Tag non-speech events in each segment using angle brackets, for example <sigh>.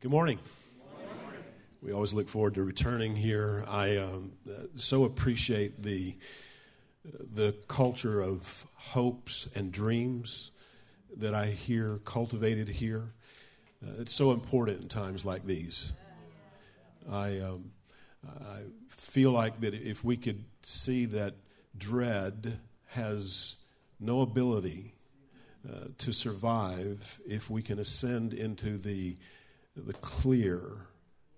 Good morning. We always look forward to returning here. I um, so appreciate the the culture of hopes and dreams that I hear cultivated here. Uh, it's so important in times like these. I um, I feel like that if we could see that dread has no ability uh, to survive if we can ascend into the, the clear,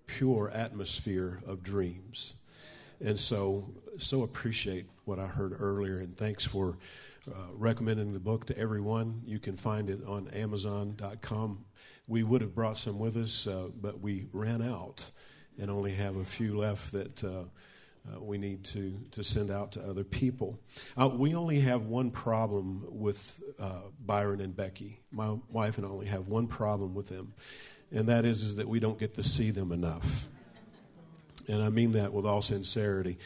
pure atmosphere of dreams. And so, so appreciate what I heard earlier, and thanks for uh, recommending the book to everyone. You can find it on Amazon.com. We would have brought some with us, uh, but we ran out and only have a few left that uh, uh, we need to, to send out to other people. Uh, we only have one problem with uh, Byron and Becky. My wife and I only have one problem with them, and that is, is that we don't get to see them enough. And I mean that with all sincerity.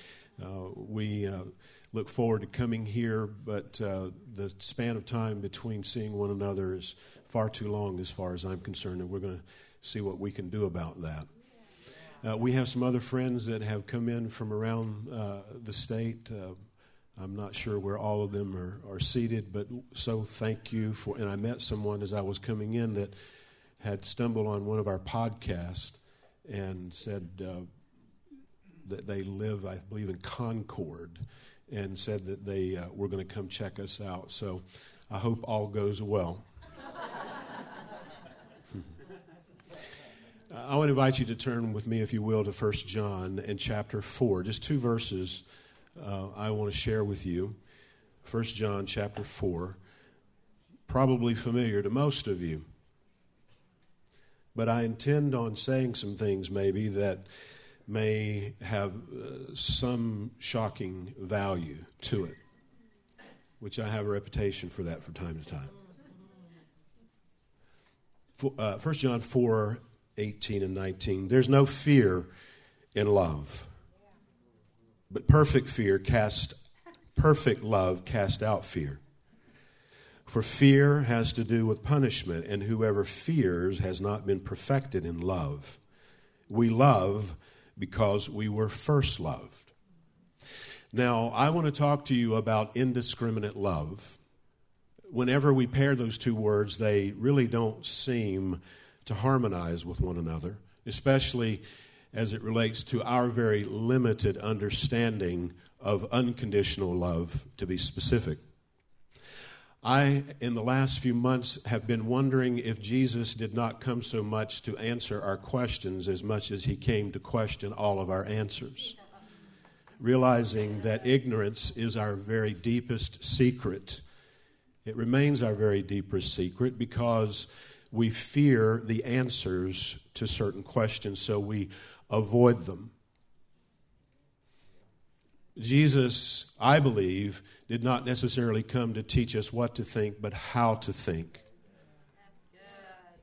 Uh, we uh, look forward to coming here, but uh, the span of time between seeing one another is far too long as far as I'm concerned, and we're going to see what we can do about that. Uh, we have some other friends that have come in from around uh, the state. Uh, I'm not sure where all of them are, are seated, but so thank you for. And I met someone as I was coming in that had stumbled on one of our podcasts and said uh, that they live, I believe, in Concord, and said that they uh, were going to come check us out. So I hope all goes well. <laughs> I want to invite you to turn with me, if you will, to 1 John in chapter 4. Just two verses uh, I want to share with you. 1 John chapter 4, probably familiar to most of you. But I intend on saying some things maybe that may have uh, some shocking value to it, which I have a reputation for that from time to time. For, uh, 1 John 4 18 and 19. There's no fear in love. But perfect fear cast perfect love cast out fear. For fear has to do with punishment, and whoever fears has not been perfected in love. We love because we were first loved. Now, I want to talk to you about indiscriminate love. Whenever we pair those two words, they really don't seem to harmonize with one another, especially as it relates to our very limited understanding of unconditional love, to be specific. I, in the last few months, have been wondering if Jesus did not come so much to answer our questions as much as he came to question all of our answers. Realizing that ignorance is our very deepest secret. It remains our very deepest secret because we fear the answers to certain questions, so we avoid them. Jesus, I believe, did not necessarily come to teach us what to think, but how to think.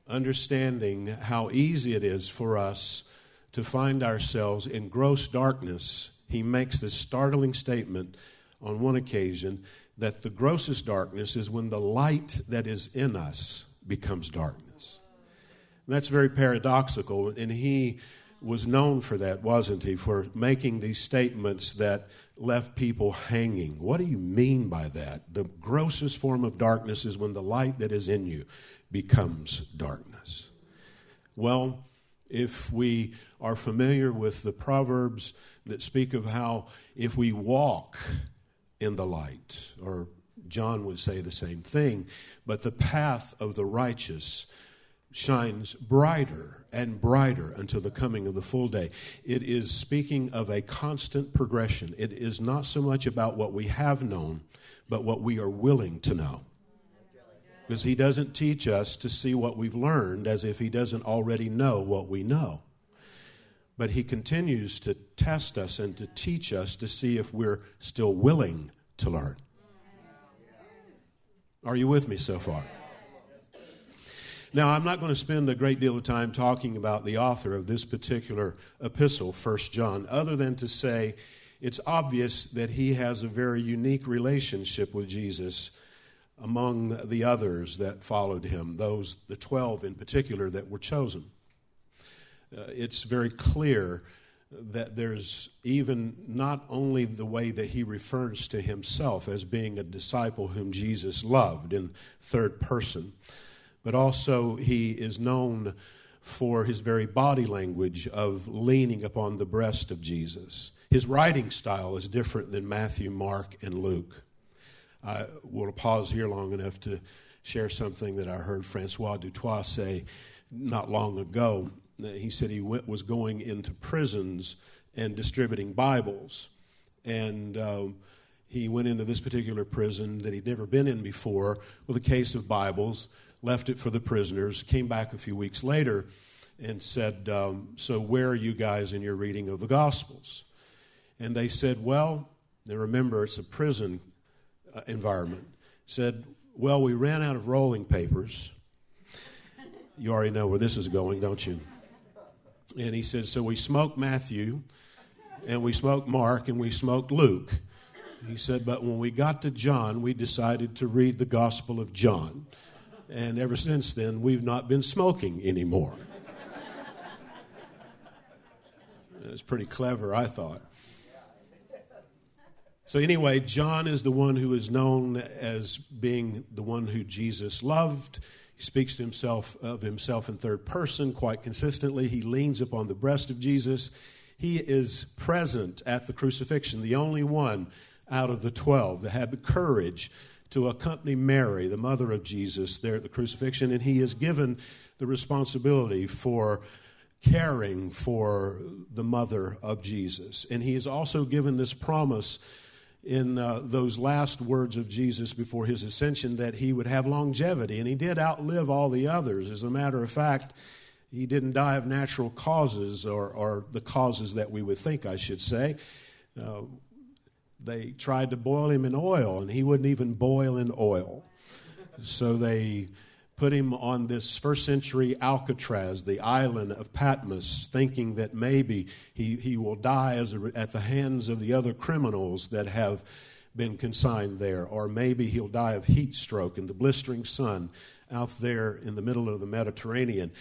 Understanding how easy it is for us to find ourselves in gross darkness, he makes this startling statement on one occasion that the grossest darkness is when the light that is in us becomes darkness. And that's very paradoxical, and he was known for that, wasn't he? For making these statements that left people hanging. What do you mean by that? The grossest form of darkness is when the light that is in you becomes darkness. Well, if we are familiar with the Proverbs that speak of how if we walk in the light, or John would say the same thing. But the path of the righteous shines brighter and brighter until the coming of the full day. It is speaking of a constant progression. It is not so much about what we have known, but what we are willing to know. Because he doesn't teach us to see what we've learned as if he doesn't already know what we know. But he continues to test us and to teach us to see if we're still willing to learn. Are you with me so far? Now, I'm not going to spend a great deal of time talking about the author of this particular epistle, 1 John, other than to say it's obvious that he has a very unique relationship with Jesus among the others that followed him, those, the 12 in particular, that were chosen. uh, it's very clear that there's even not only the way that he refers to himself as being a disciple whom Jesus loved in third person, but also he is known for his very body language of leaning upon the breast of Jesus. His writing style is different than Matthew, Mark, and Luke. I will pause here long enough to share something that I heard Francois du Toit say not long ago. He said he went, was going into prisons and distributing Bibles. And um, he went into this particular prison that he'd never been in before with a case of Bibles, left it for the prisoners, came back a few weeks later and said, um, So, where are you guys in your reading of the Gospels? And they said, Well, now remember, it's a prison uh, environment. Said, Well, we ran out of rolling papers. You already know where this is going, don't you? And he said, So we smoked Matthew, and we smoked Mark, and we smoked Luke. He said, But when we got to John, we decided to read the Gospel of John. And ever since then, we've not been smoking anymore. It's pretty clever, I thought. So, anyway, John is the one who is known as being the one who Jesus loved. He speaks to himself of himself in third person quite consistently. He leans upon the breast of Jesus. He is present at the crucifixion, the only one out of the 12 that had the courage to accompany Mary, the mother of Jesus, there at the crucifixion, and he is given the responsibility for caring for the mother of Jesus. And he is also given this promise in uh, those last words of Jesus before his ascension that he would have longevity. And he did outlive all the others. As a matter of fact, he didn't die of natural causes or, or the causes that we would think, I should say. Uh, they tried to boil him in oil, and he wouldn't even boil in oil. So they put him on this first century Alcatraz, the island of Patmos, thinking that maybe he, he will die as a, at the hands of the other criminals that have been consigned there, or maybe he'll die of heat stroke in the blistering sun out there in the middle of the Mediterranean.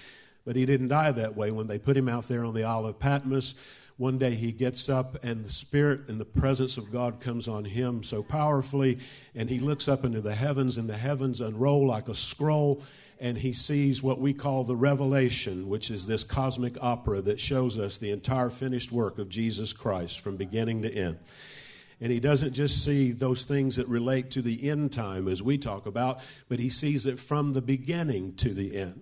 But he didn't die that way. When they put him out there on the Isle of Patmos, one day he gets up and the Spirit and the presence of God comes on him so powerfully, and he looks up into the heavens, and the heavens unroll like a scroll, and he sees what we call the revelation, which is this cosmic opera that shows us the entire finished work of Jesus Christ from beginning to end. And he doesn't just see those things that relate to the end time as we talk about, but he sees it from the beginning to the end.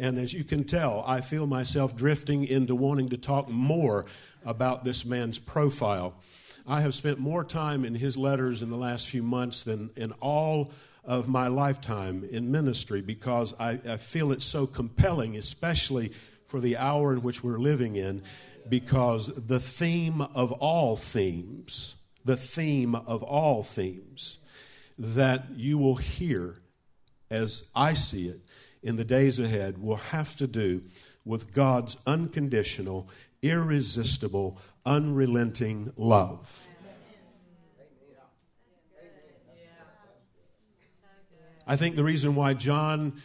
And as you can tell, I feel myself drifting into wanting to talk more about this man's profile. I have spent more time in his letters in the last few months than in all of my lifetime in ministry because I, I feel it's so compelling, especially for the hour in which we're living in, because the theme of all themes, the theme of all themes that you will hear as I see it in the days ahead will have to do with God's unconditional, irresistible, unrelenting love. I think the reason why John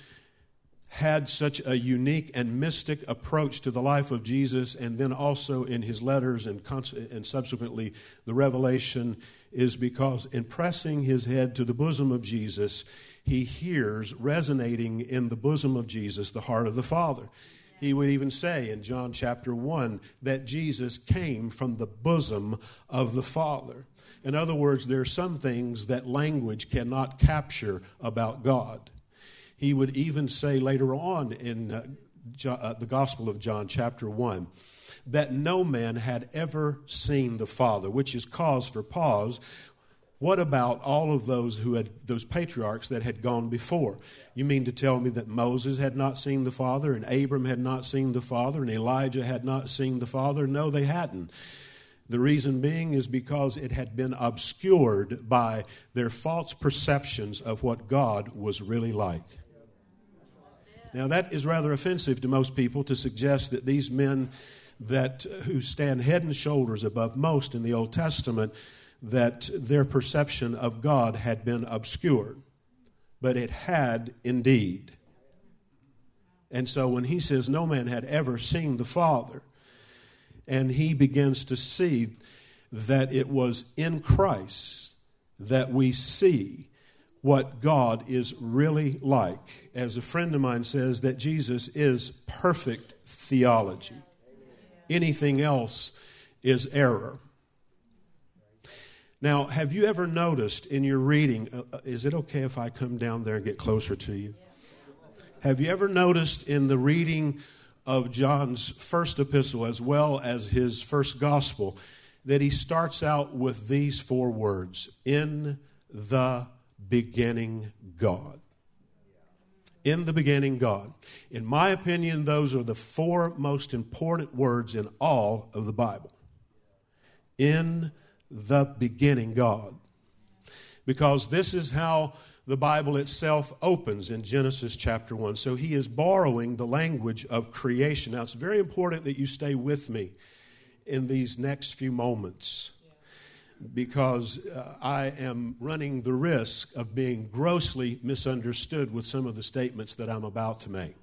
had such a unique and mystic approach to the life of Jesus, and then also in his letters and, cons- and subsequently the revelation, is because in pressing his head to the bosom of Jesus, he hears resonating in the bosom of Jesus the heart of the Father. He would even say in John chapter 1 that Jesus came from the bosom of the Father. In other words, there are some things that language cannot capture about God. He would even say later on in uh, uh, the Gospel of John, chapter 1, that no man had ever seen the Father, which is cause for pause what about all of those who had those patriarchs that had gone before? You mean to tell me that Moses had not seen the Father and Abram had not seen the Father and Elijah had not seen the Father? No, they hadn't. The reason being is because it had been obscured by their false perceptions of what God was really like. Now that is rather offensive to most people to suggest that these men that who stand head and shoulders above most in the Old Testament that their perception of God had been obscured, but it had indeed. And so when he says, No man had ever seen the Father, and he begins to see that it was in Christ that we see what God is really like. As a friend of mine says, that Jesus is perfect theology. Anything else is error. Now, have you ever noticed in your reading, uh, uh, is it okay if I come down there and get closer to you? Have you ever noticed in the reading of John's first epistle as well as his first gospel that he starts out with these four words In the beginning, God. In the beginning, God. In my opinion, those are the four most important words in all of the Bible. In the beginning, God. Because this is how the Bible itself opens in Genesis chapter 1. So he is borrowing the language of creation. Now, it's very important that you stay with me in these next few moments because uh, I am running the risk of being grossly misunderstood with some of the statements that I'm about to make.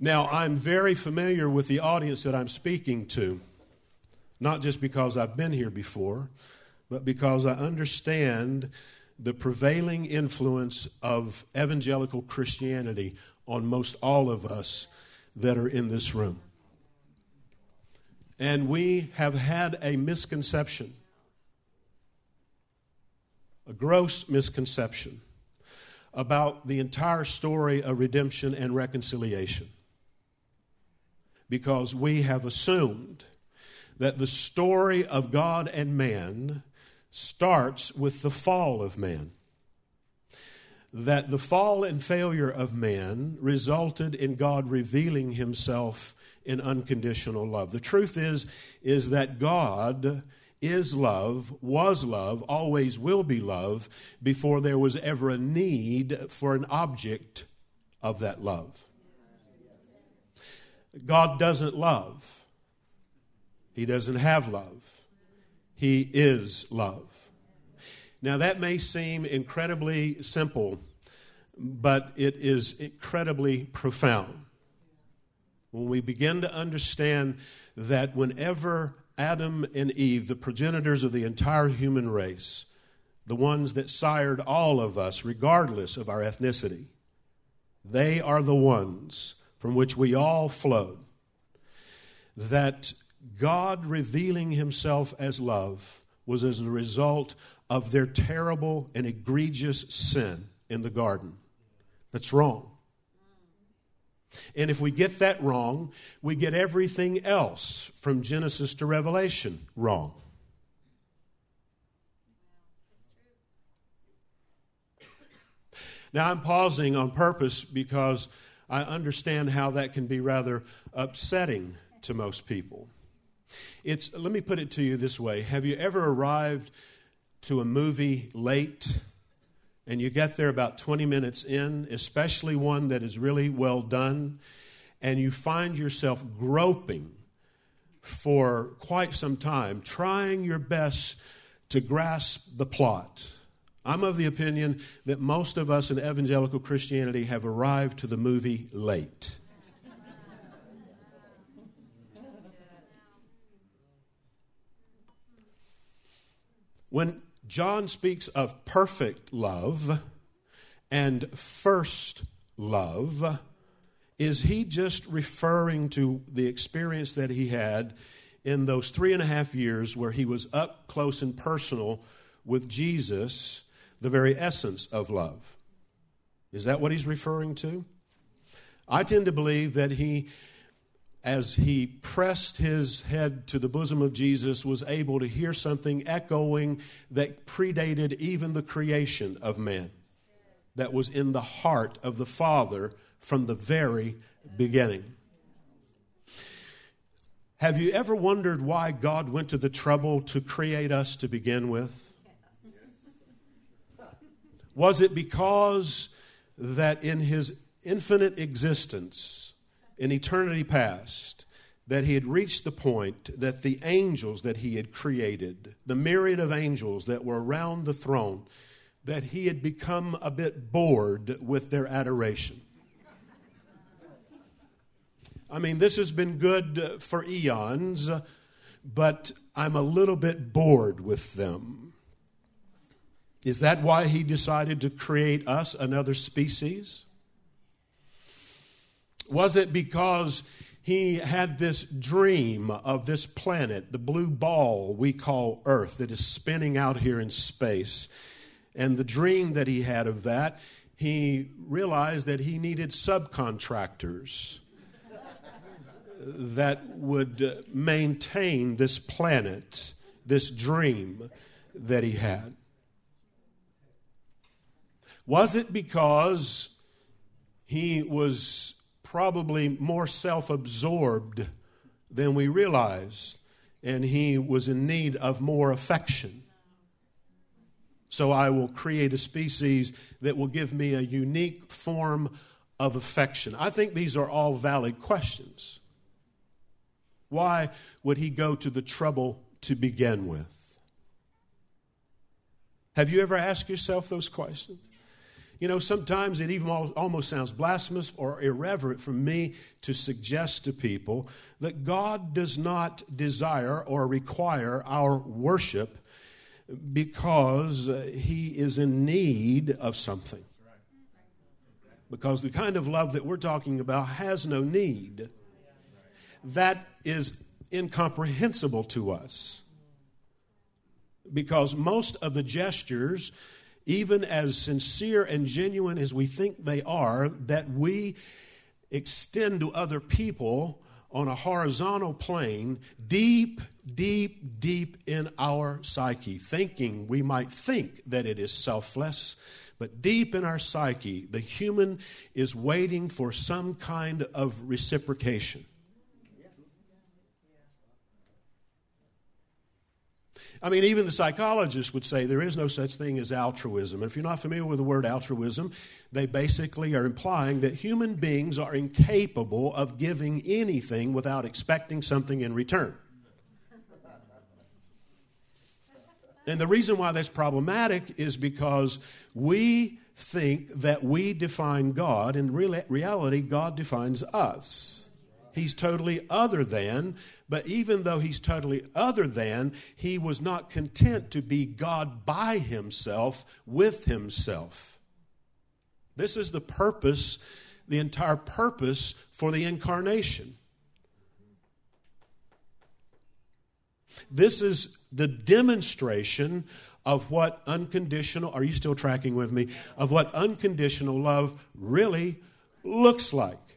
Now, I'm very familiar with the audience that I'm speaking to, not just because I've been here before, but because I understand the prevailing influence of evangelical Christianity on most all of us that are in this room. And we have had a misconception, a gross misconception, about the entire story of redemption and reconciliation because we have assumed that the story of God and man starts with the fall of man. That the fall and failure of man resulted in God revealing himself in unconditional love. The truth is is that God is love, was love, always will be love before there was ever a need for an object of that love. God doesn't love. He doesn't have love. He is love. Now, that may seem incredibly simple, but it is incredibly profound. When we begin to understand that whenever Adam and Eve, the progenitors of the entire human race, the ones that sired all of us, regardless of our ethnicity, they are the ones from which we all flowed, that God revealing himself as love was as a result of their terrible and egregious sin in the garden. That's wrong. And if we get that wrong, we get everything else from Genesis to Revelation wrong. Now, I'm pausing on purpose because I understand how that can be rather upsetting to most people. It's, let me put it to you this way Have you ever arrived to a movie late and you get there about 20 minutes in, especially one that is really well done, and you find yourself groping for quite some time, trying your best to grasp the plot? I'm of the opinion that most of us in evangelical Christianity have arrived to the movie late. When John speaks of perfect love and first love, is he just referring to the experience that he had in those three and a half years where he was up close and personal with Jesus the very essence of love. Is that what he's referring to? I tend to believe that he, as he pressed his head to the bosom of Jesus, was able to hear something echoing that predated even the creation of man, that was in the heart of the Father from the very beginning. Have you ever wondered why God went to the trouble to create us to begin with? Was it because that in his infinite existence, in eternity past, that he had reached the point that the angels that he had created, the myriad of angels that were around the throne, that he had become a bit bored with their adoration. I mean, this has been good uh, for eons, uh, but I'm a little bit bored with them. Is that why he decided to create us another species? Was it because he had this dream of this planet, the blue ball we call Earth, that is spinning out here in space. And the dream that he had of that, he realized that he needed subcontractors that would maintain this planet, this dream that he had. Was it because he was probably more self absorbed than we realize, and he was in need of more affection. So I will create a species that will give me a unique form of affection. I think these are all valid questions. Why would he go to the trouble to begin with? Have you ever asked yourself those questions? You know, sometimes it even almost sounds blasphemous or irreverent for me to suggest to people that God does not desire or require our worship because uh, he is in need of something. Because the kind of love that we're talking about has no need. That is incomprehensible to us. Because most of the gestures even as sincere and genuine as we think they are, that we extend to other people on a horizontal plane, deep, deep, deep in our psyche, thinking we might think that it is selfless, but deep in our psyche, the human is waiting for some kind of reciprocation. I mean, even the psychologists would say there is no such thing as altruism. And if you're not familiar with the word altruism, they basically are implying that human beings are incapable of giving anything without expecting something in return. And the reason why that's problematic is because we think that we define God. and In reality, God defines us. He's totally other than, but even though he's totally other than, he was not content to be God by himself, with himself. This is the purpose, the entire purpose for the incarnation. This is the demonstration of what unconditional, are you still tracking with me? Of what unconditional love really looks like.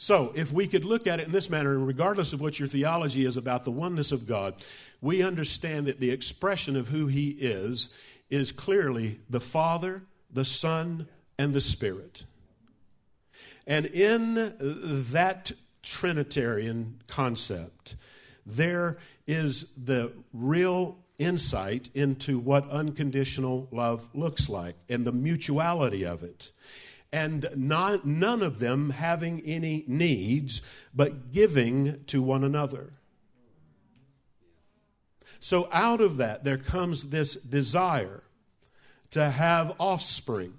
So, if we could look at it in this manner, regardless of what your theology is about the oneness of God, we understand that the expression of who He is is clearly the Father, the Son, and the Spirit. And in that Trinitarian concept, there is the real insight into what unconditional love looks like and the mutuality of it and not, none of them having any needs, but giving to one another. So, out of that, there comes this desire to have offspring.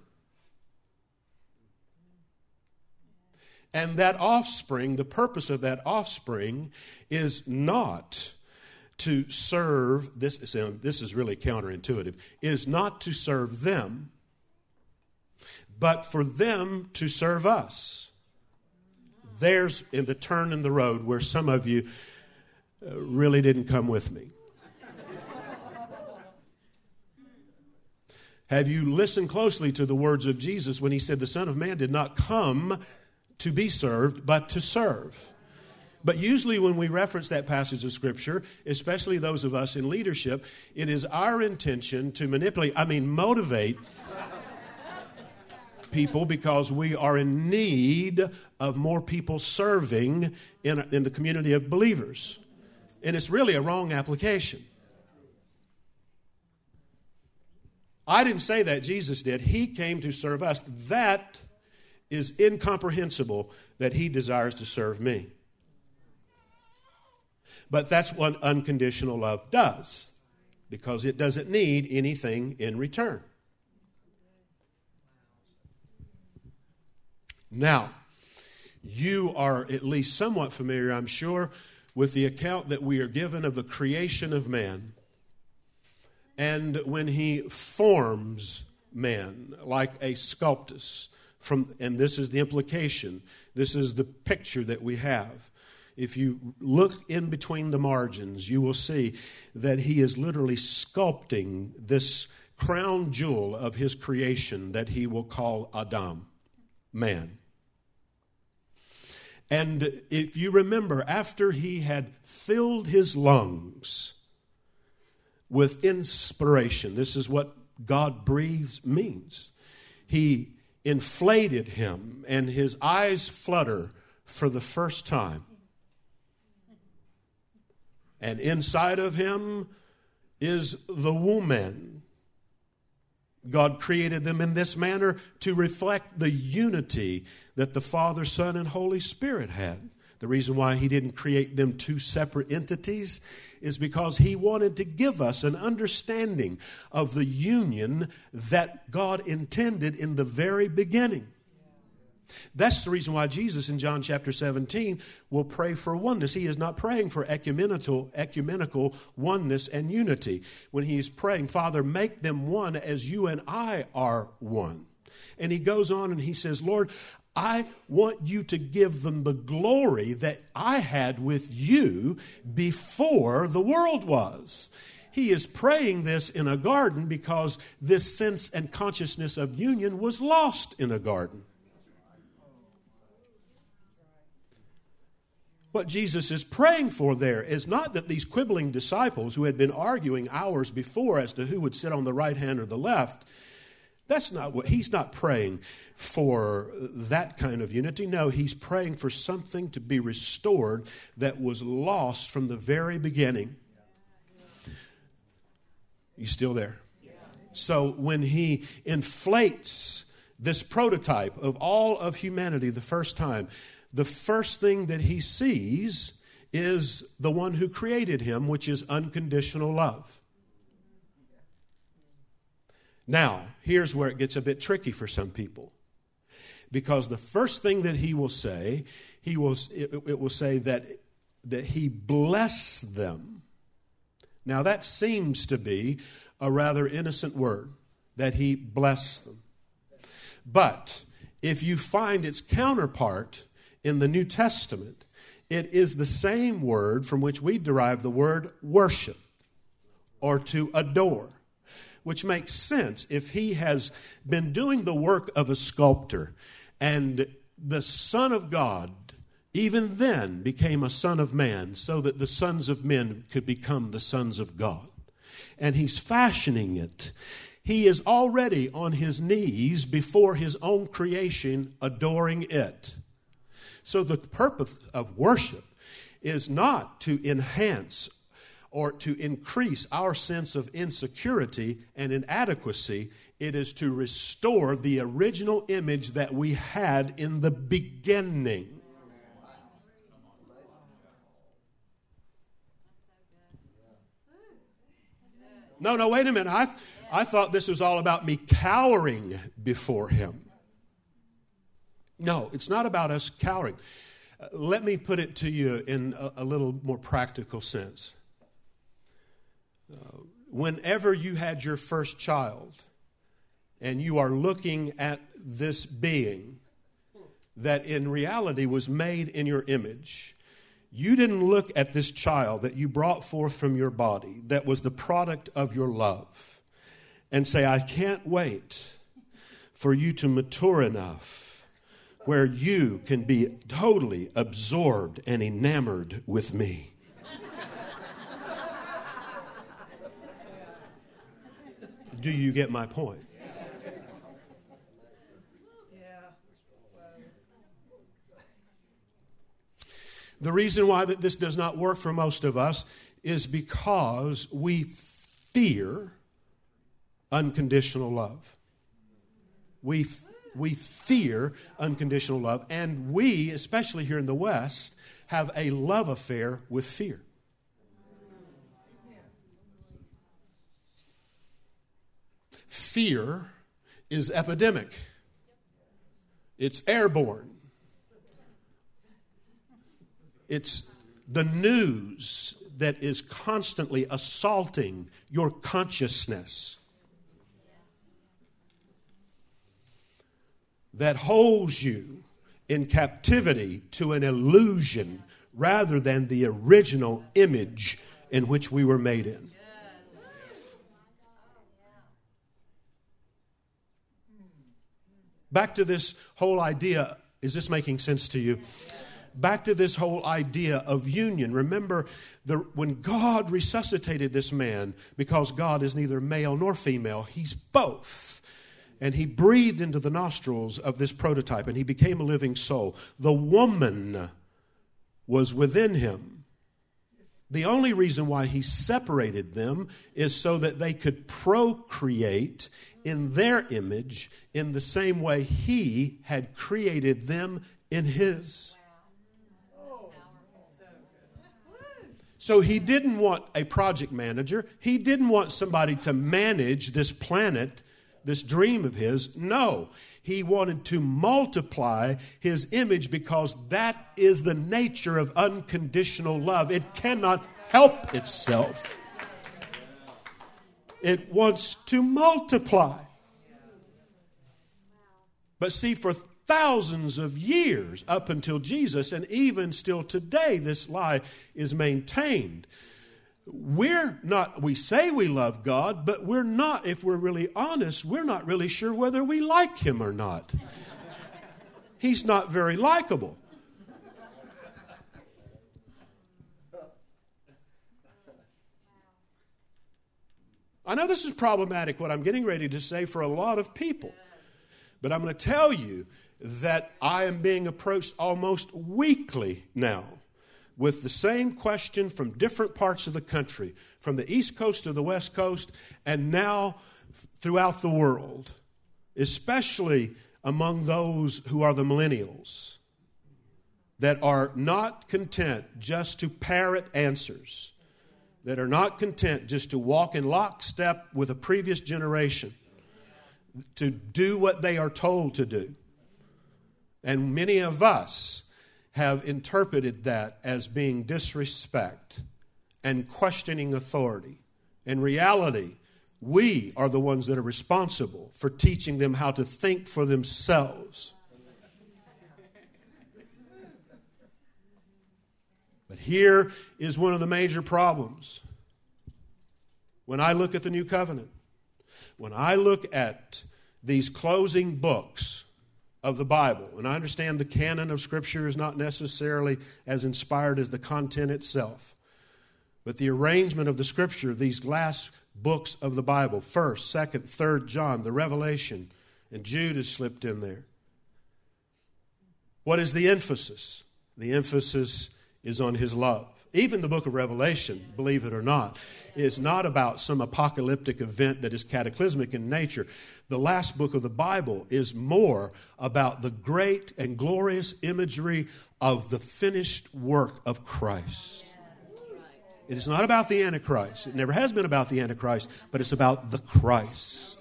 And that offspring, the purpose of that offspring is not to serve, this, this is really counterintuitive, is not to serve them, but for them to serve us. There's in the turn in the road where some of you uh, really didn't come with me. Have you listened closely to the words of Jesus when he said, The Son of Man did not come to be served, but to serve? But usually, when we reference that passage of Scripture, especially those of us in leadership, it is our intention to manipulate, I mean, motivate people because we are in need of more people serving in, in the community of believers. And it's really a wrong application. I didn't say that, Jesus did. He came to serve us. That is incomprehensible that He desires to serve me. But that's what unconditional love does. because it doesn't need anything in return. Now, you are at least somewhat familiar, I'm sure, with the account that we are given of the creation of man and when he forms man like a sculptus from and this is the implication. This is the picture that we have. If you look in between the margins you will see that he is literally sculpting this crown jewel of his creation that he will call adam man and if you remember after he had filled his lungs with inspiration. This is what God breathes means. He inflated him, and his eyes flutter for the first time. And inside of him is the woman. God created them in this manner to reflect the unity that the Father, Son, and Holy Spirit had. The reason why he didn't create them two separate entities is because he wanted to give us an understanding of the union that God intended in the very beginning. That's the reason why Jesus in John chapter 17 will pray for oneness. He is not praying for ecumenical, ecumenical oneness and unity. When he is praying, Father, make them one as you and I are one. And he goes on and he says, Lord, I want you to give them the glory that I had with you before the world was. He is praying this in a garden because this sense and consciousness of union was lost in a garden. What Jesus is praying for there is not that these quibbling disciples who had been arguing hours before as to who would sit on the right hand or the left that's not what he's not praying for that kind of unity. No, he's praying for something to be restored that was lost from the very beginning. You still there? So when he inflates this prototype of all of humanity the first time, the first thing that he sees is the one who created him, which is unconditional love. Now, here's where it gets a bit tricky for some people. Because the first thing that he will say, he will, it, it will say that, that he blessed them. Now, that seems to be a rather innocent word, that he blessed them. But if you find its counterpart in the New Testament, it is the same word from which we derive the word worship or to adore which makes sense if he has been doing the work of a sculptor and the Son of God even then became a son of man so that the sons of men could become the sons of God. And he's fashioning it. He is already on his knees before his own creation, adoring it. So the purpose of worship is not to enhance or to increase our sense of insecurity and inadequacy. It is to restore the original image that we had in the beginning. No, no, wait a minute. I, I thought this was all about me cowering before him. No, it's not about us cowering. Uh, let me put it to you in a, a little more practical sense whenever you had your first child and you are looking at this being that in reality was made in your image, you didn't look at this child that you brought forth from your body that was the product of your love and say, I can't wait for you to mature enough where you can be totally absorbed and enamored with me. Do you get my point? The reason why that this does not work for most of us is because we fear unconditional love. We, we fear unconditional love, and we, especially here in the West, have a love affair with fear. fear is epidemic, it's airborne. It's the news that is constantly assaulting your consciousness. That holds you in captivity to an illusion rather than the original image in which we were made in. Back to this whole idea. Is this making sense to you? Back to this whole idea of union. Remember, the, when God resuscitated this man, because God is neither male nor female, he's both. And he breathed into the nostrils of this prototype and he became a living soul. The woman was within him. The only reason why he separated them is so that they could procreate in their image in the same way he had created them in his. So he didn't want a project manager. He didn't want somebody to manage this planet, this dream of his. No, he wanted to multiply his image because that is the nature of unconditional love. It cannot help itself, it wants to multiply. But see, for thousands of years up until Jesus, and even still today, this lie is maintained. We're not, we say we love God, but we're not, if we're really honest, we're not really sure whether we like Him or not. He's not very likable. I know this is problematic, what I'm getting ready to say, for a lot of people. But I'm going to tell you that I am being approached almost weekly now with the same question from different parts of the country, from the East Coast to the West Coast, and now throughout the world, especially among those who are the millennials that are not content just to parrot answers, that are not content just to walk in lockstep with a previous generation, to do what they are told to do. And many of us have interpreted that as being disrespect and questioning authority. In reality, we are the ones that are responsible for teaching them how to think for themselves. But here is one of the major problems. When I look at the new covenant, when I look at these closing books of the Bible. And I understand the canon of Scripture is not necessarily as inspired as the content itself. But the arrangement of the Scripture, these last books of the Bible, 1st, 2nd, 3rd John, the Revelation, and Jude is slipped in there. What is the emphasis? The emphasis is on his love. Even the book of Revelation, believe it or not, is not about some apocalyptic event that is cataclysmic in nature. The last book of the Bible is more about the great and glorious imagery of the finished work of Christ. It is not about the Antichrist. It never has been about the Antichrist, but it's about the Christ.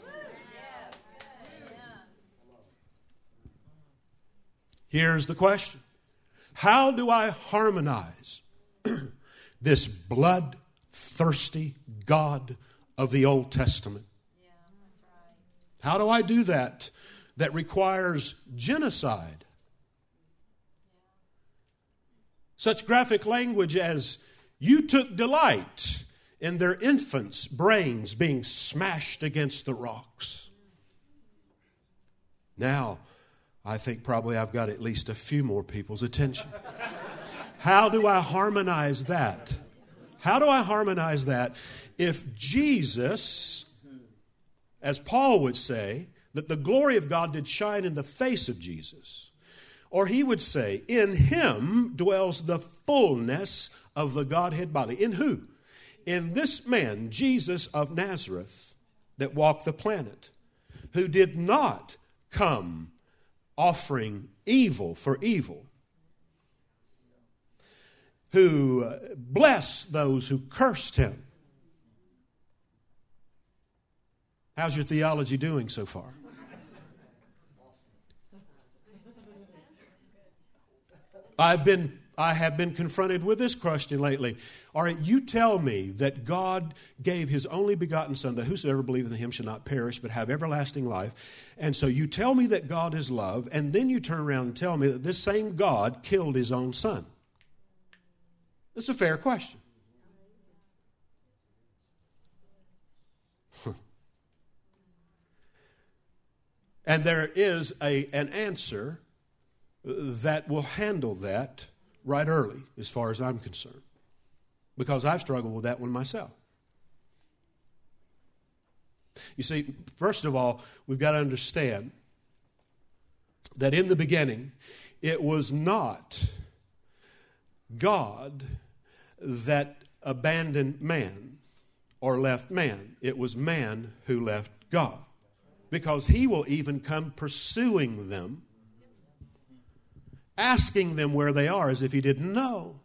Here's the question How do I harmonize <clears throat> this blood-thirsty God of the Old Testament. How do I do that? That requires genocide. Such graphic language as, you took delight in their infants' brains being smashed against the rocks. Mm. Now, I think probably I've got at least a few more people's attention. <laughs> How do I harmonize that? How do I harmonize that if Jesus, as Paul would say, that the glory of God did shine in the face of Jesus? Or he would say, In him dwells the fullness of the Godhead bodily. In who? In this man, Jesus of Nazareth, that walked the planet, who did not come offering evil for evil, who blessed those who cursed him. How's your theology doing so far? I've been I have been confronted with this question lately. All right, you tell me that God gave his only begotten Son, that whosoever believeth in him shall not perish, but have everlasting life. And so you tell me that God is love, and then you turn around and tell me that this same God killed his own Son. That's a fair question. <laughs> and there is a, an answer that will handle that right early, as far as I'm concerned, because I've struggled with that one myself. You see, first of all, we've got to understand that in the beginning, it was not God that abandoned man or left man, it was man who left God. Because he will even come pursuing them asking them where they are as if he didn't know,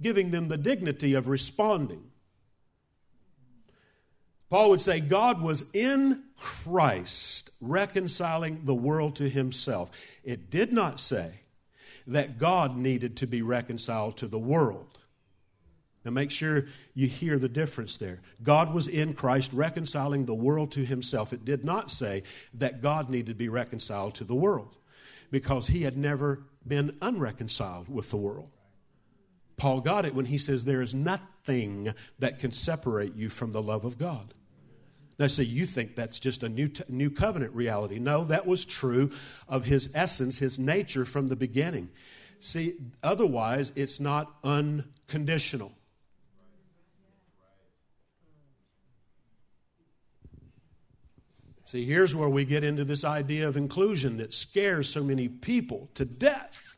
giving them the dignity of responding. Paul would say God was in Christ reconciling the world to himself. It did not say that God needed to be reconciled to the world. Now make sure you hear the difference there. God was in Christ reconciling the world to himself. It did not say that God needed to be reconciled to the world because he had never been unreconciled with the world. Paul got it when he says, There is nothing that can separate you from the love of God. Now, see, you think that's just a new, t- new covenant reality. No, that was true of his essence, his nature from the beginning. See, otherwise, it's not unconditional. See, here's where we get into this idea of inclusion that scares so many people to death.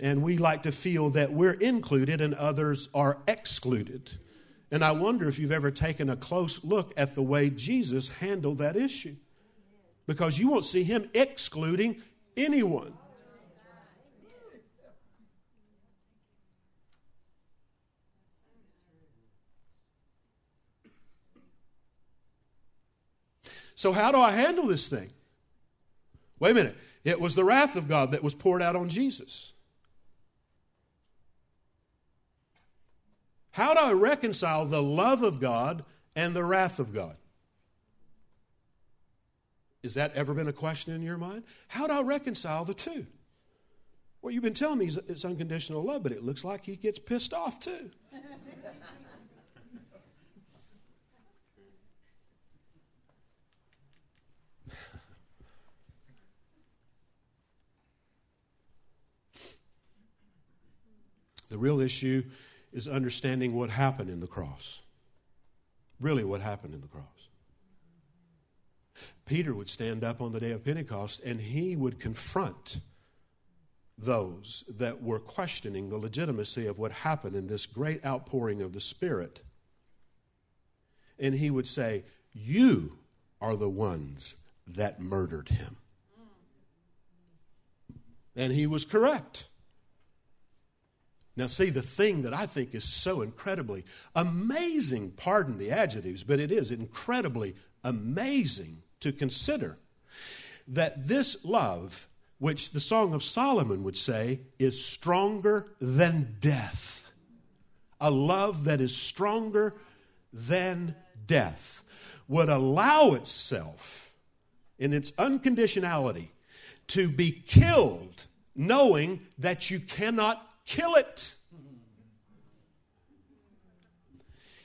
And we like to feel that we're included and others are excluded. And I wonder if you've ever taken a close look at the way Jesus handled that issue. Because you won't see him excluding anyone. So, how do I handle this thing? Wait a minute. It was the wrath of God that was poured out on Jesus. How do I reconcile the love of God and the wrath of God? Is that ever been a question in your mind? How do I reconcile the two? Well, you've been telling me it's unconditional love, but it looks like he gets pissed off too. <laughs> The real issue is understanding what happened in the cross. Really, what happened in the cross. Peter would stand up on the day of Pentecost and he would confront those that were questioning the legitimacy of what happened in this great outpouring of the Spirit. And he would say, You are the ones that murdered him. And he was correct. Now, see, the thing that I think is so incredibly amazing, pardon the adjectives, but it is incredibly amazing to consider that this love, which the Song of Solomon would say is stronger than death, a love that is stronger than death, would allow itself in its unconditionality to be killed knowing that you cannot kill it.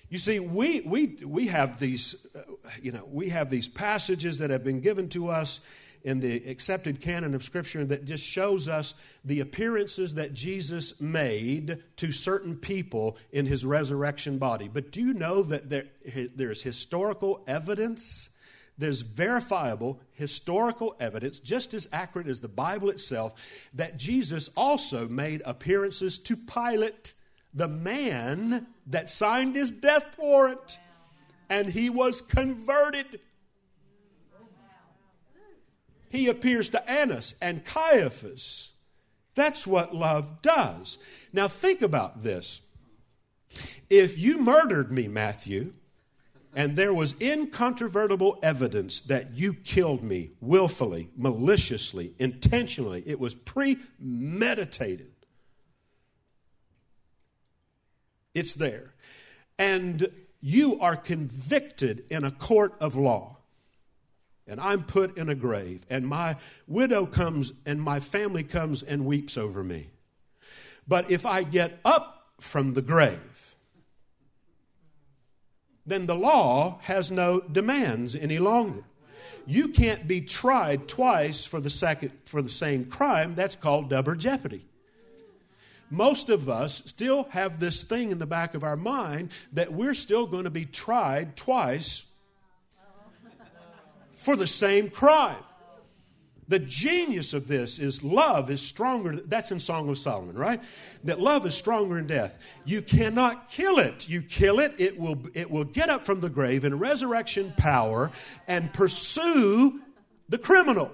You see, we, we, we have these, uh, you know, we have these passages that have been given to us in the accepted canon of Scripture that just shows us the appearances that Jesus made to certain people in his resurrection body. But do you know that there, there's historical evidence there's verifiable historical evidence, just as accurate as the Bible itself, that Jesus also made appearances to Pilate, the man that signed his death warrant, and he was converted. He appears to Annas and Caiaphas. That's what love does. Now, think about this. If you murdered me, Matthew, and there was incontrovertible evidence that you killed me willfully, maliciously, intentionally. It was premeditated. It's there. And you are convicted in a court of law. And I'm put in a grave, and my widow comes and my family comes and weeps over me. But if I get up from the grave, then the law has no demands any longer. You can't be tried twice for the second for the same crime. That's called double jeopardy. Most of us still have this thing in the back of our mind that we're still going to be tried twice for the same crime. The genius of this is love is stronger. That's in Song of Solomon, right? That love is stronger than death. You cannot kill it. You kill it, it will, it will get up from the grave in resurrection power and pursue the criminal.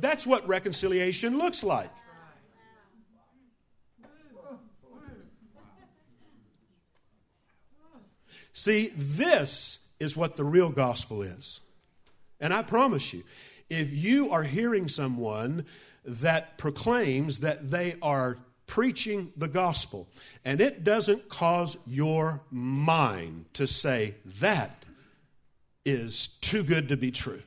That's what reconciliation looks like. See, this is what the real gospel is. And I promise you, if you are hearing someone that proclaims that they are preaching the gospel and it doesn't cause your mind to say that is too good to be true,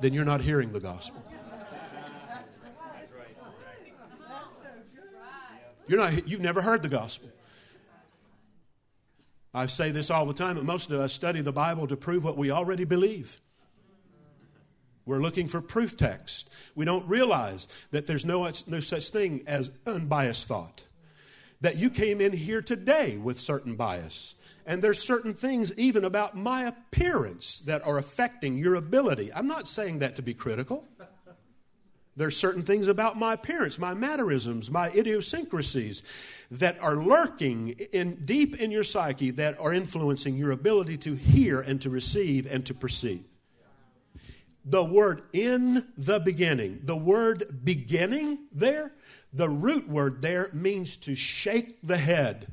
then you're not hearing the gospel. You're not, you've never heard the gospel. I say this all the time, but most of us study the Bible to prove what we already believe. We're looking for proof text. We don't realize that there's no, no such thing as unbiased thought. That you came in here today with certain bias. And there's certain things, even about my appearance, that are affecting your ability. I'm not saying that to be critical. There's certain things about my appearance, my mannerisms, my idiosyncrasies that are lurking in, deep in your psyche that are influencing your ability to hear and to receive and to perceive. The word in the beginning, the word beginning there, the root word there means to shake the head.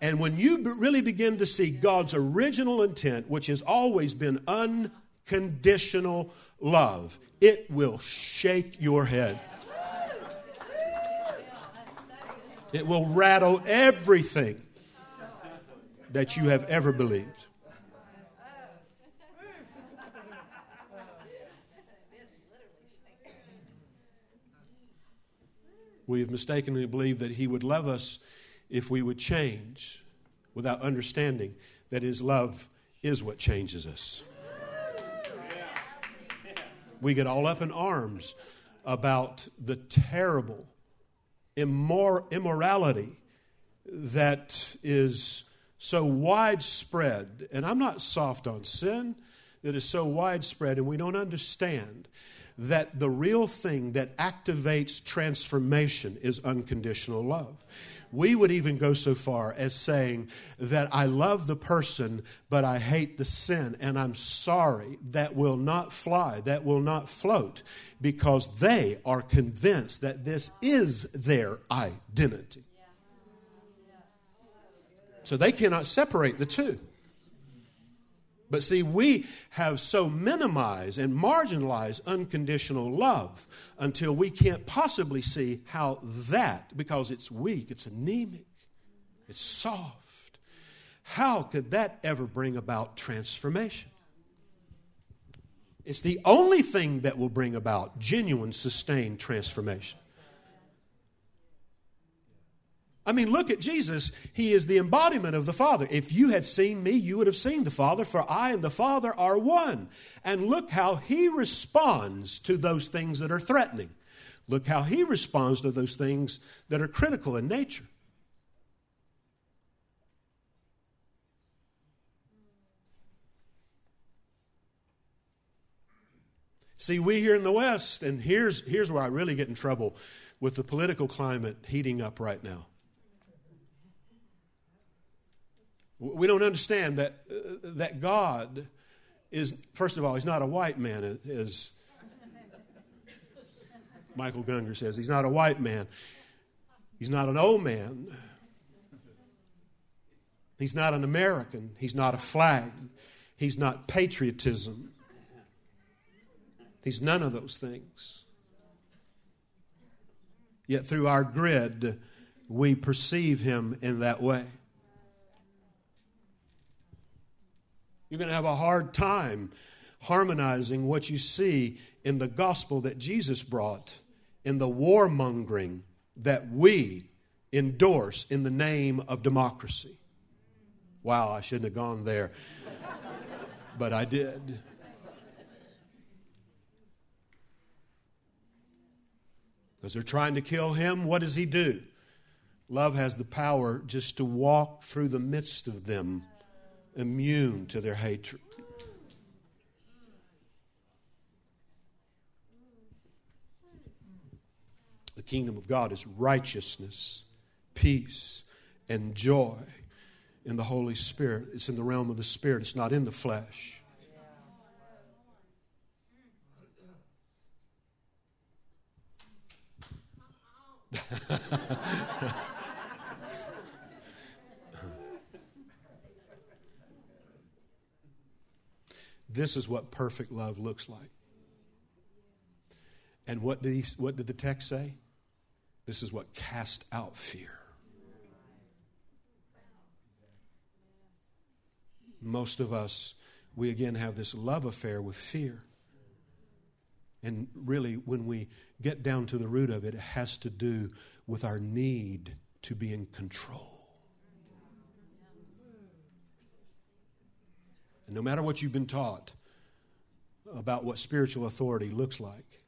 And when you really begin to see God's original intent, which has always been unconditional love, it will shake your head. It will rattle everything that you have ever believed. We have mistakenly believed that He would love us if we would change without understanding that His love is what changes us we get all up in arms about the terrible immor- immorality that is so widespread. And I'm not soft on sin that is so widespread, and we don't understand that the real thing that activates transformation is unconditional love. We would even go so far as saying that I love the person, but I hate the sin, and I'm sorry. That will not fly, that will not float, because they are convinced that this is their identity. So they cannot separate the two. But see, we have so minimized and marginalized unconditional love until we can't possibly see how that, because it's weak, it's anemic, it's soft, how could that ever bring about transformation? It's the only thing that will bring about genuine, sustained transformation. I mean, look at Jesus. He is the embodiment of the Father. If you had seen me, you would have seen the Father, for I and the Father are one. And look how he responds to those things that are threatening. Look how he responds to those things that are critical in nature. See, we here in the West, and here's, here's where I really get in trouble with the political climate heating up right now. We don't understand that, uh, that God is, first of all, He's not a white man, as Michael Gungor says. He's not a white man. He's not an old man. He's not an American. He's not a flag. He's not patriotism. He's none of those things. Yet through our grid, we perceive him in that way. You're going to have a hard time harmonizing what you see in the gospel that Jesus brought, in the warmongering that we endorse in the name of democracy. Wow, I shouldn't have gone there, <laughs> but I did. Because they're trying to kill him, what does he do? Love has the power just to walk through the midst of them, immune to their hatred. The kingdom of God is righteousness, peace, and joy in the Holy Spirit. It's in the realm of the Spirit, it's not in the flesh. <laughs> this is what perfect love looks like. And what did, he, what did the text say? This is what cast out fear. most of us, we again have this love affair with fear. And really, when we get down to the root of it, it has to do with our need to be in control. And no matter what you've been taught about what spiritual authority looks like,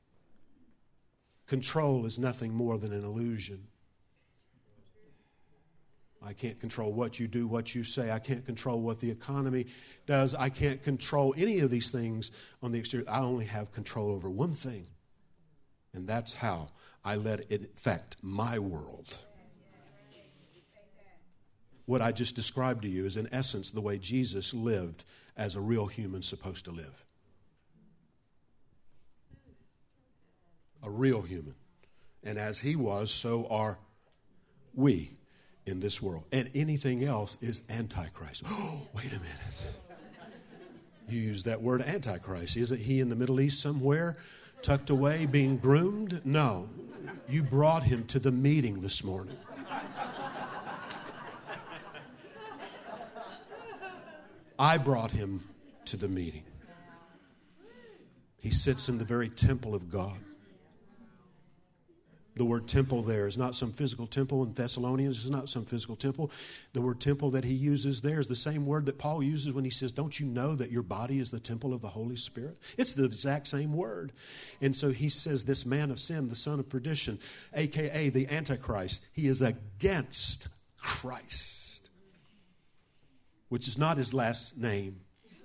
control is nothing more than an illusion. I can't control what you do, what you say. I can't control what the economy does. I can't control any of these things on the exterior. I only have control over one thing, and that's how I let it affect my world. What I just described to you is, in essence, the way Jesus lived as a real human supposed to live. A real human. And as he was, so are we in this world. And anything else is antichrist. Oh, <gasps> wait a minute. You use that word antichrist. Isn't he in the Middle East somewhere, tucked away, being groomed? No. You brought him to the meeting this morning. I brought him to the meeting. He sits in the very temple of God. The word temple there is not some physical temple in Thessalonians, it's not some physical temple. The word temple that he uses there is the same word that Paul uses when he says, Don't you know that your body is the temple of the Holy Spirit? It's the exact same word. And so he says, This man of sin, the son of perdition, aka the Antichrist, he is against Christ, which is not his last name.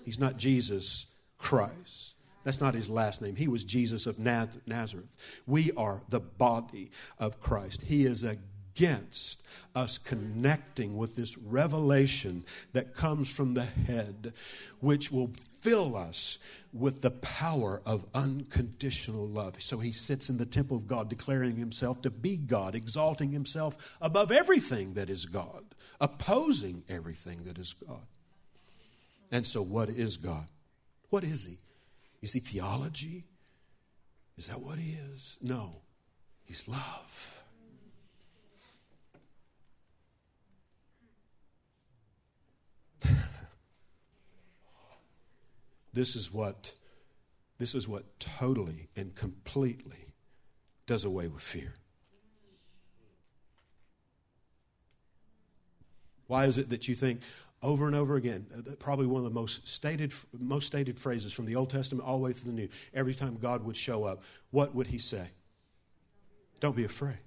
He's not Jesus Christ. That's not his last name. He was Jesus of Nazareth. We are the body of Christ. He is against us connecting with this revelation that comes from the head, which will fill us with the power of unconditional love. So he sits in the temple of God, declaring himself to be God, exalting himself above everything that is God, opposing everything that is God. And so, what is God? What is he? Is he theology? Is that what he is? No, he's love. <laughs> this is what this is what totally and completely does away with fear. Why is it that you think, over and over again. Uh, probably one of the most stated, most stated phrases from the Old Testament all the way through the New. Every time God would show up, what would He say? Don't be afraid.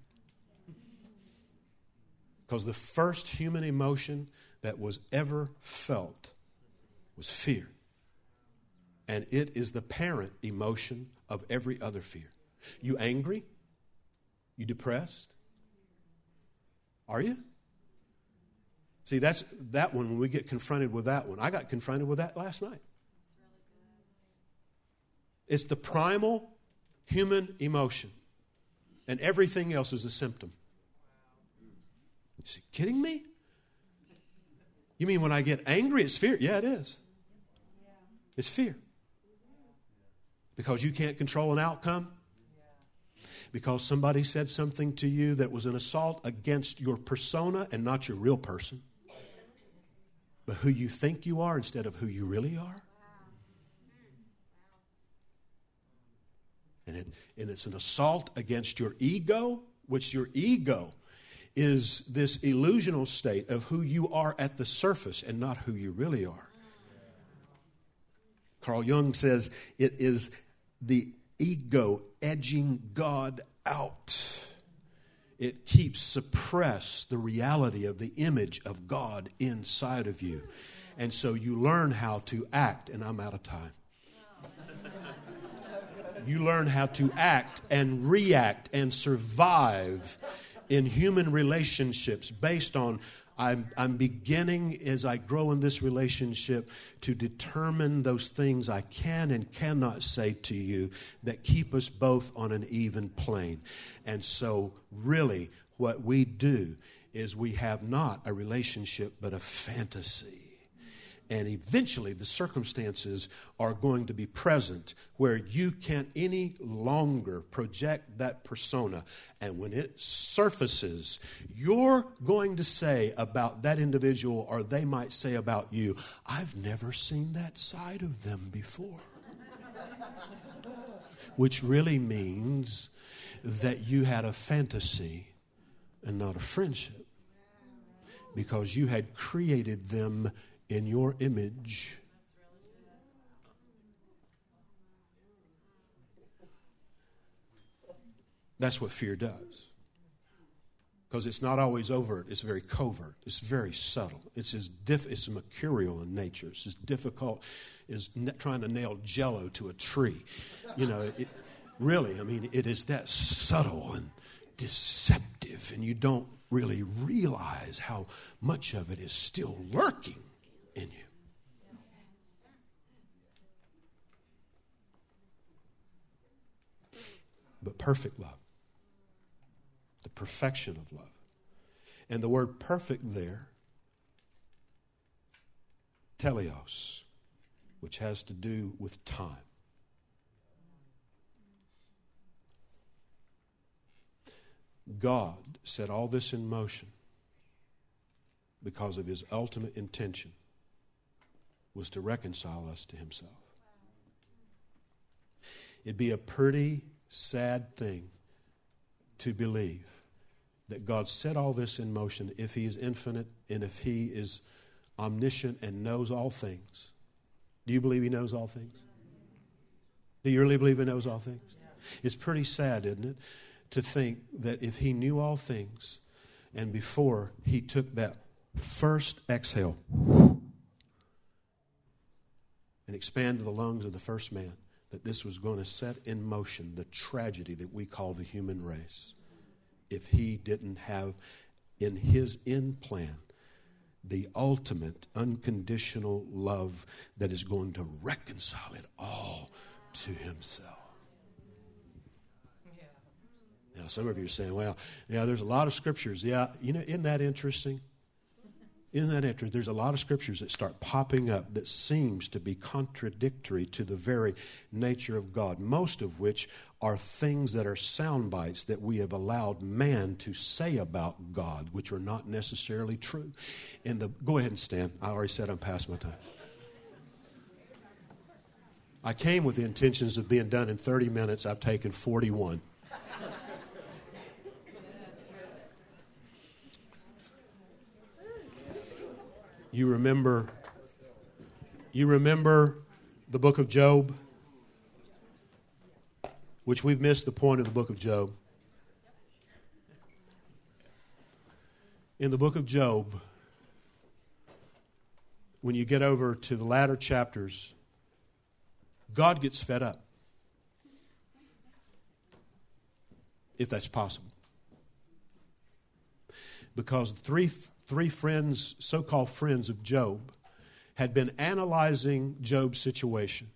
Because the first human emotion that was ever felt was fear. And it is the parent emotion of every other fear. You angry? You depressed? Are you? See, that's that one when we get confronted with that one. I got confronted with that last night. It's the primal human emotion, and everything else is a symptom. Is he kidding me? You mean when I get angry, it's fear? Yeah, it is. It's fear. Because you can't control an outcome? Because somebody said something to you that was an assault against your persona and not your real person, but who you think you are instead of who you really are? And, it, and it's an assault against your ego, which your ego is this illusional state of who you are at the surface and not who you really are. Carl Jung says it is the ego edging God out. It keeps suppressed the reality of the image of God inside of you. And so you learn how to act, and I'm out of time. You learn how to act and react and survive in human relationships based on I'm, I'm beginning as I grow in this relationship to determine those things I can and cannot say to you that keep us both on an even plane. And so, really, what we do is we have not a relationship but a fantasy and eventually the circumstances are going to be present where you can't any longer project that persona. And when it surfaces, you're going to say about that individual, or they might say about you, I've never seen that side of them before. <laughs> Which really means that you had a fantasy and not a friendship because you had created them in your image. That's what fear does. Because it's not always overt, it's very covert, it's very subtle. It's as diff- it's mercurial in nature. It's as difficult as ne- trying to nail jello to a tree. You know, it, really, I mean, it is that subtle and deceptive, and you don't really realize how much of it is still lurking in you. But perfect love, the perfection of love. And the word perfect there, teleos, which has to do with time. God set all this in motion because of his ultimate intention was to reconcile us to himself. It'd be a pretty sad thing to believe that God set all this in motion if He is infinite and if He is omniscient and knows all things. Do you believe He knows all things? Do you really believe He knows all things? It's pretty sad, isn't it, to think that if He knew all things and before He took that first exhale, and to the lungs of the first man, that this was going to set in motion the tragedy that we call the human race if he didn't have in his end plan the ultimate unconditional love that is going to reconcile it all to himself. Now, some of you are saying, well, yeah, there's a lot of scriptures. Yeah, you know, isn't that interesting? Isn't that interesting? There's a lot of scriptures that start popping up that seems to be contradictory to the very nature of God, most of which are things that are sound bites that we have allowed man to say about God, which are not necessarily true. In the go ahead and stand. I already said I'm past my time. I came with the intentions of being done in 30 minutes. I've taken 41. You remember you remember the book of Job, which we've missed the point of the book of Job. In the book of Job, when you get over to the latter chapters, God gets fed up. If that's possible. Because three three friends, so called friends of Job, had been analyzing Job's situation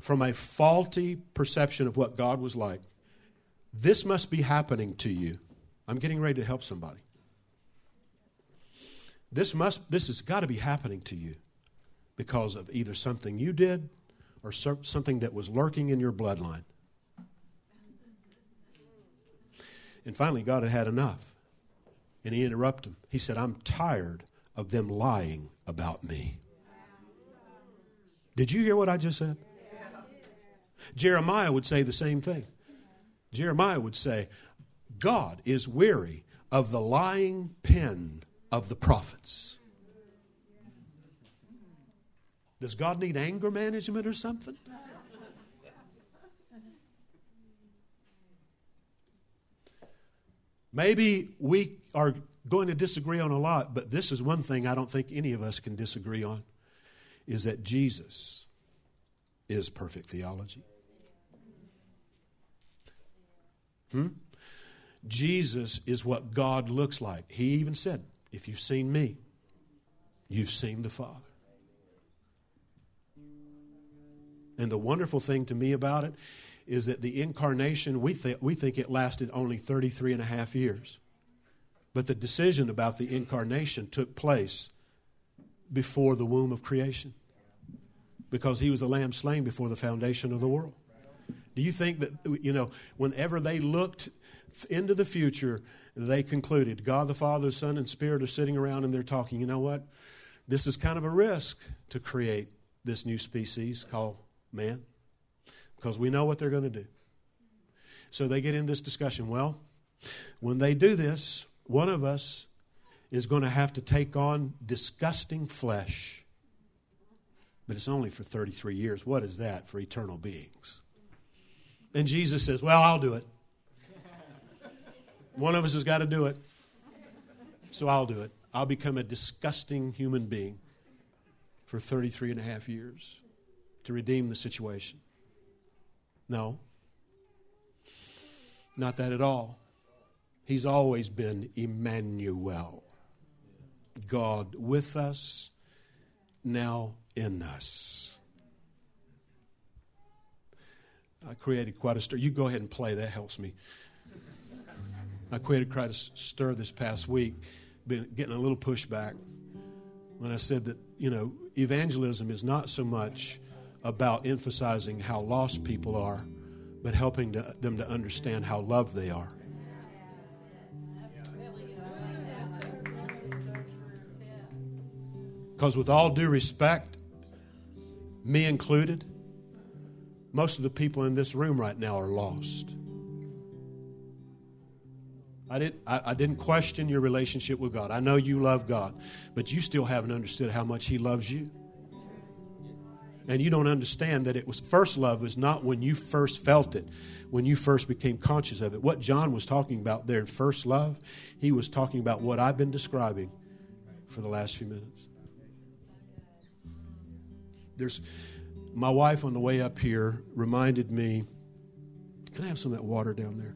from a faulty perception of what God was like. This must be happening to you. I'm getting ready to help somebody. This must this has got to be happening to you because of either something you did or something that was lurking in your bloodline. And finally, God had had enough. And he interrupted him. He said, I'm tired of them lying about me. Did you hear what I just said? Jeremiah would say the same thing. Jeremiah would say, God is weary of the lying pen of the prophets. Does God need anger management or something? Maybe we are going to disagree on a lot, but this is one thing I don't think any of us can disagree on is that Jesus is perfect theology. Hmm? Jesus is what God looks like. He even said, If you've seen me, you've seen the Father. And the wonderful thing to me about it is that the incarnation, we, th- we think it lasted only 33 and a half years. But the decision about the incarnation took place before the womb of creation because he was the lamb slain before the foundation of the world. Do you think that, you know, whenever they looked into the future, they concluded God the Father, Son, and Spirit are sitting around and they're talking, you know what? This is kind of a risk to create this new species called man because we know what they're going to do. So they get in this discussion. Well, when they do this, one of us is going to have to take on disgusting flesh. But it's only for 33 years. What is that for eternal beings? And Jesus says, Well, I'll do it. <laughs> One of us has got to do it. So I'll do it. I'll become a disgusting human being for 33 and a half years to redeem the situation. No, not that at all. He's always been Emmanuel, God with us, now in us. I created quite a stir. You go ahead and play, that helps me. I created quite a stir this past week, been getting a little pushback when I said that, you know, evangelism is not so much about emphasizing how lost people are, but helping to, them to understand how loved they are. Because, with all due respect, me included, most of the people in this room right now are lost. I, did, I, I, didn't question your relationship with God. I know you love God, but you still haven't understood how much He loves you and you don't understand that it was first love was not when you first felt it, when you first became conscious of it. What John was talking about there in first love, he was talking about what I've been describing for the last few minutes. There's my wife on the way up here reminded me. Can I have some of that water down there?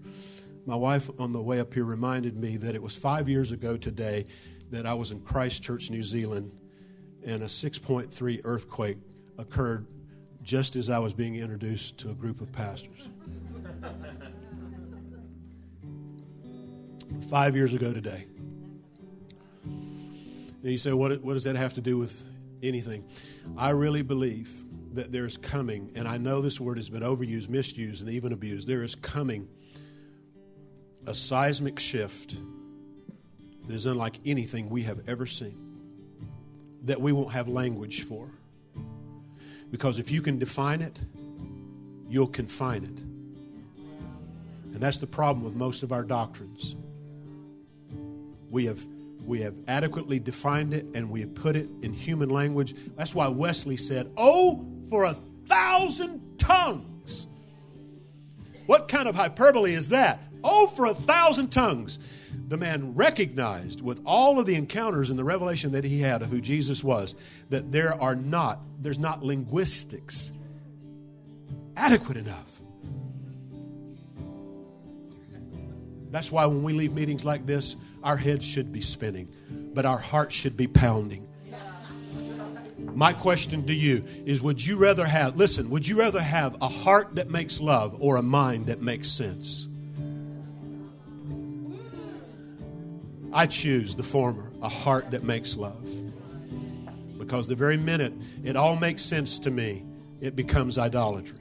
My wife on the way up here reminded me that it was five years ago today that I was in Christchurch, New Zealand, and a 6.3 earthquake occurred just as I was being introduced to a group of pastors. Five years ago today. And you say, what, what does that have to do with anything? I really believe that there's coming, and I know this word has been overused, misused, and even abused. There is coming a seismic shift that is unlike anything we have ever seen, that we won't have language for. Because if you can define it, you'll confine it. And that's the problem with most of our doctrines. We have we have adequately defined it and we have put it in human language. That's why Wesley said, Oh, for a thousand tongues. What kind of hyperbole is that? Oh, for a thousand tongues the man recognized with all of the encounters and the revelation that he had of who Jesus was that there are not there's not linguistics adequate enough. That's why when we leave meetings like this, our heads should be spinning, but our hearts should be pounding. My question to you is would you rather have listen, would you rather have a heart that makes love or a mind that makes sense? I choose the former. a heart that makes love. Because the very minute it all makes sense to me, it becomes idolatry.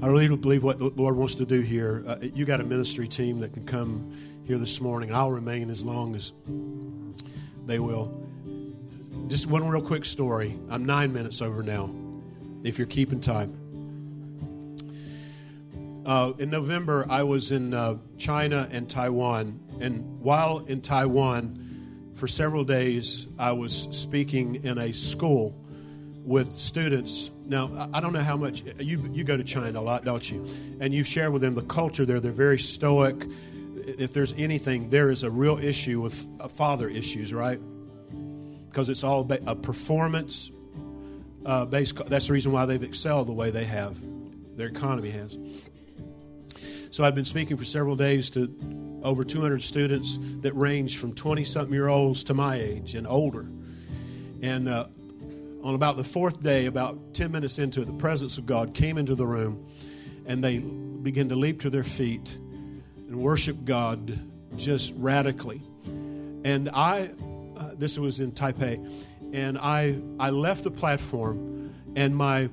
I really believe what the Lord wants to do here. Uh, you got a ministry team that can come here this morning. I'll remain as long as they will. Just one real quick story. I'm nine minutes over now, if you're keeping time. Uh, in November, I was in uh, China and Taiwan. And while in Taiwan, for several days, I was speaking in a school with students. Now, I don't know how much you, you go to China a lot, don't you? And you share with them the culture there. They're very stoic. If there's anything, there is a real issue with uh, father issues, right? Because it's all a performance uh, based. That's the reason why they've excelled the way they have. Their economy has. So I've been speaking for several days to over 200 students that range from 20 something year olds to my age and older. And uh, on about the fourth day, about 10 minutes into it, the presence of God came into the room and they began to leap to their feet and worship God just radically. And I, uh, this was in Taipei, and I, I left the platform and my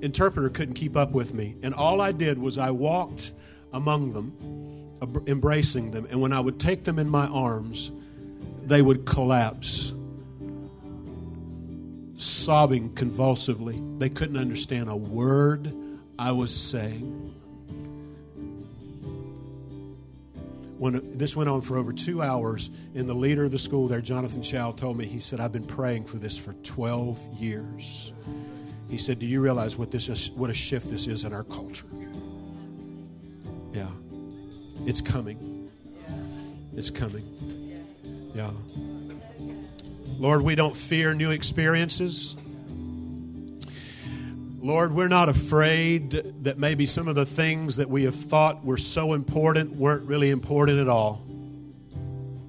interpreter couldn't keep up with me. And all I did was I walked among them, embracing them. And when I would take them in my arms, they would collapse, sobbing convulsively. They couldn't understand a word I was saying. When this went on for over two hours, and the leader of the school there, Jonathan Chow, told me, he said, I've been praying for this for 12 years. He said, Do you realize what, this is, what a shift this is in our culture? It's coming. It's coming. Yeah. Lord, we don't fear new experiences. Lord, we're not afraid that maybe some of the things that we have thought were so important weren't really important at all.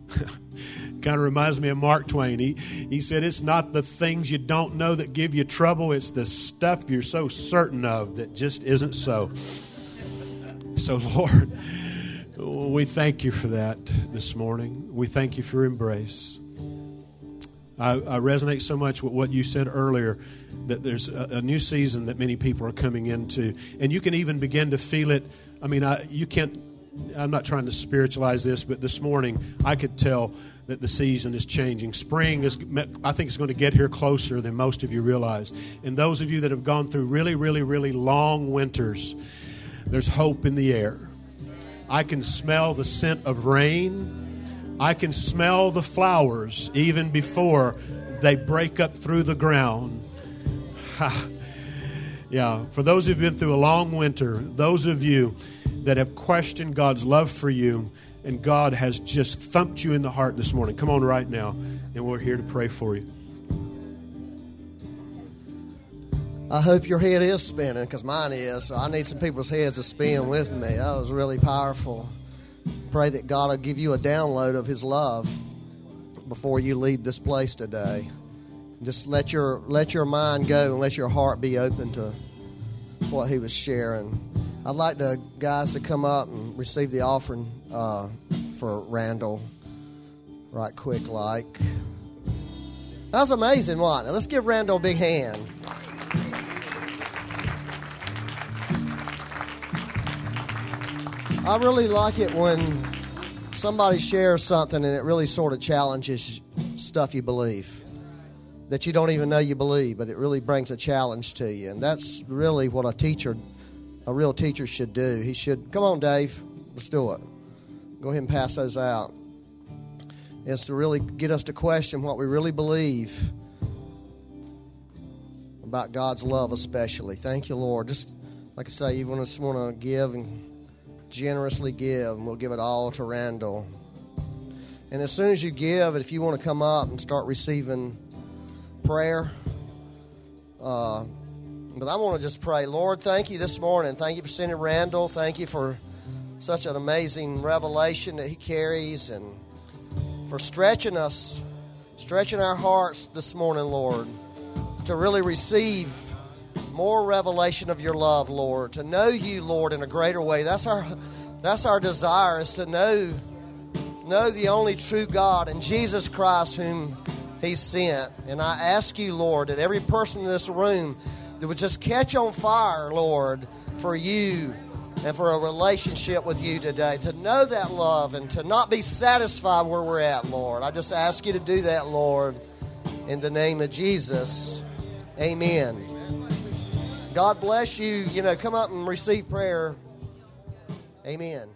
<laughs> kind of reminds me of Mark Twain. He, he said, It's not the things you don't know that give you trouble, it's the stuff you're so certain of that just isn't so. <laughs> So, Lord, we thank you for that this morning. We thank you for embrace. I, I resonate so much with what you said earlier that there's a, a, new season that many people are coming into, and you can even begin to feel it. I mean, I, you can't. I'm not trying to spiritualize this, but this morning I could tell that the season is changing. Spring is, I think, is going to get here closer than most of you realize. And those of you that have gone through really, really, really long winters, there's hope in the air. I can smell the scent of rain. I can smell the flowers even before they break up through the ground. <laughs> yeah, for those who've been through a long winter, those of you that have questioned God's love for you, and God has just thumped you in the heart this morning, come on right now, and we're here to pray for you. I hope your head is spinning because mine is. So I need some people's heads to spin with me. That was really powerful. Pray that God will give you a download of His love before you leave this place today. Just let your let your mind go and let your heart be open to what He was sharing. I'd like the guys to come up and receive the offering uh, for Randall, right quick, like. That was amazing, wasn't? Let's give Randall a big hand. I really like it when somebody shares something and it really sort of challenges stuff you believe that you don't even know you believe, but it really brings a challenge to you. And that's really what a teacher, a real teacher, should do. He should, come on, Dave, let's do it. Go ahead and pass those out. It's to really get us to question what we really believe about God's love, especially. Thank you, Lord. Just like I say, you want to, want to give and generously give, and we'll give it all to Randall. And as soon as you give, if you want to come up and start receiving prayer, uh, but I want to just pray, Lord, thank you this morning. Thank you for sending Randall. Thank you for such an amazing revelation that he carries and for stretching us, stretching our hearts this morning, Lord, to really receive more revelation of your love, Lord, to know you, Lord, in a greater way. That's our That's our desire is to know know the only true God and Jesus Christ whom he sent. And I ask you, Lord, that every person in this room that would just catch on fire, Lord, for you and for a relationship with you today, to know that love and to not be satisfied where we're at, Lord. I just ask you to do that, Lord, in the name of Jesus. Amen. God bless you. You know, come up and receive prayer. Amen.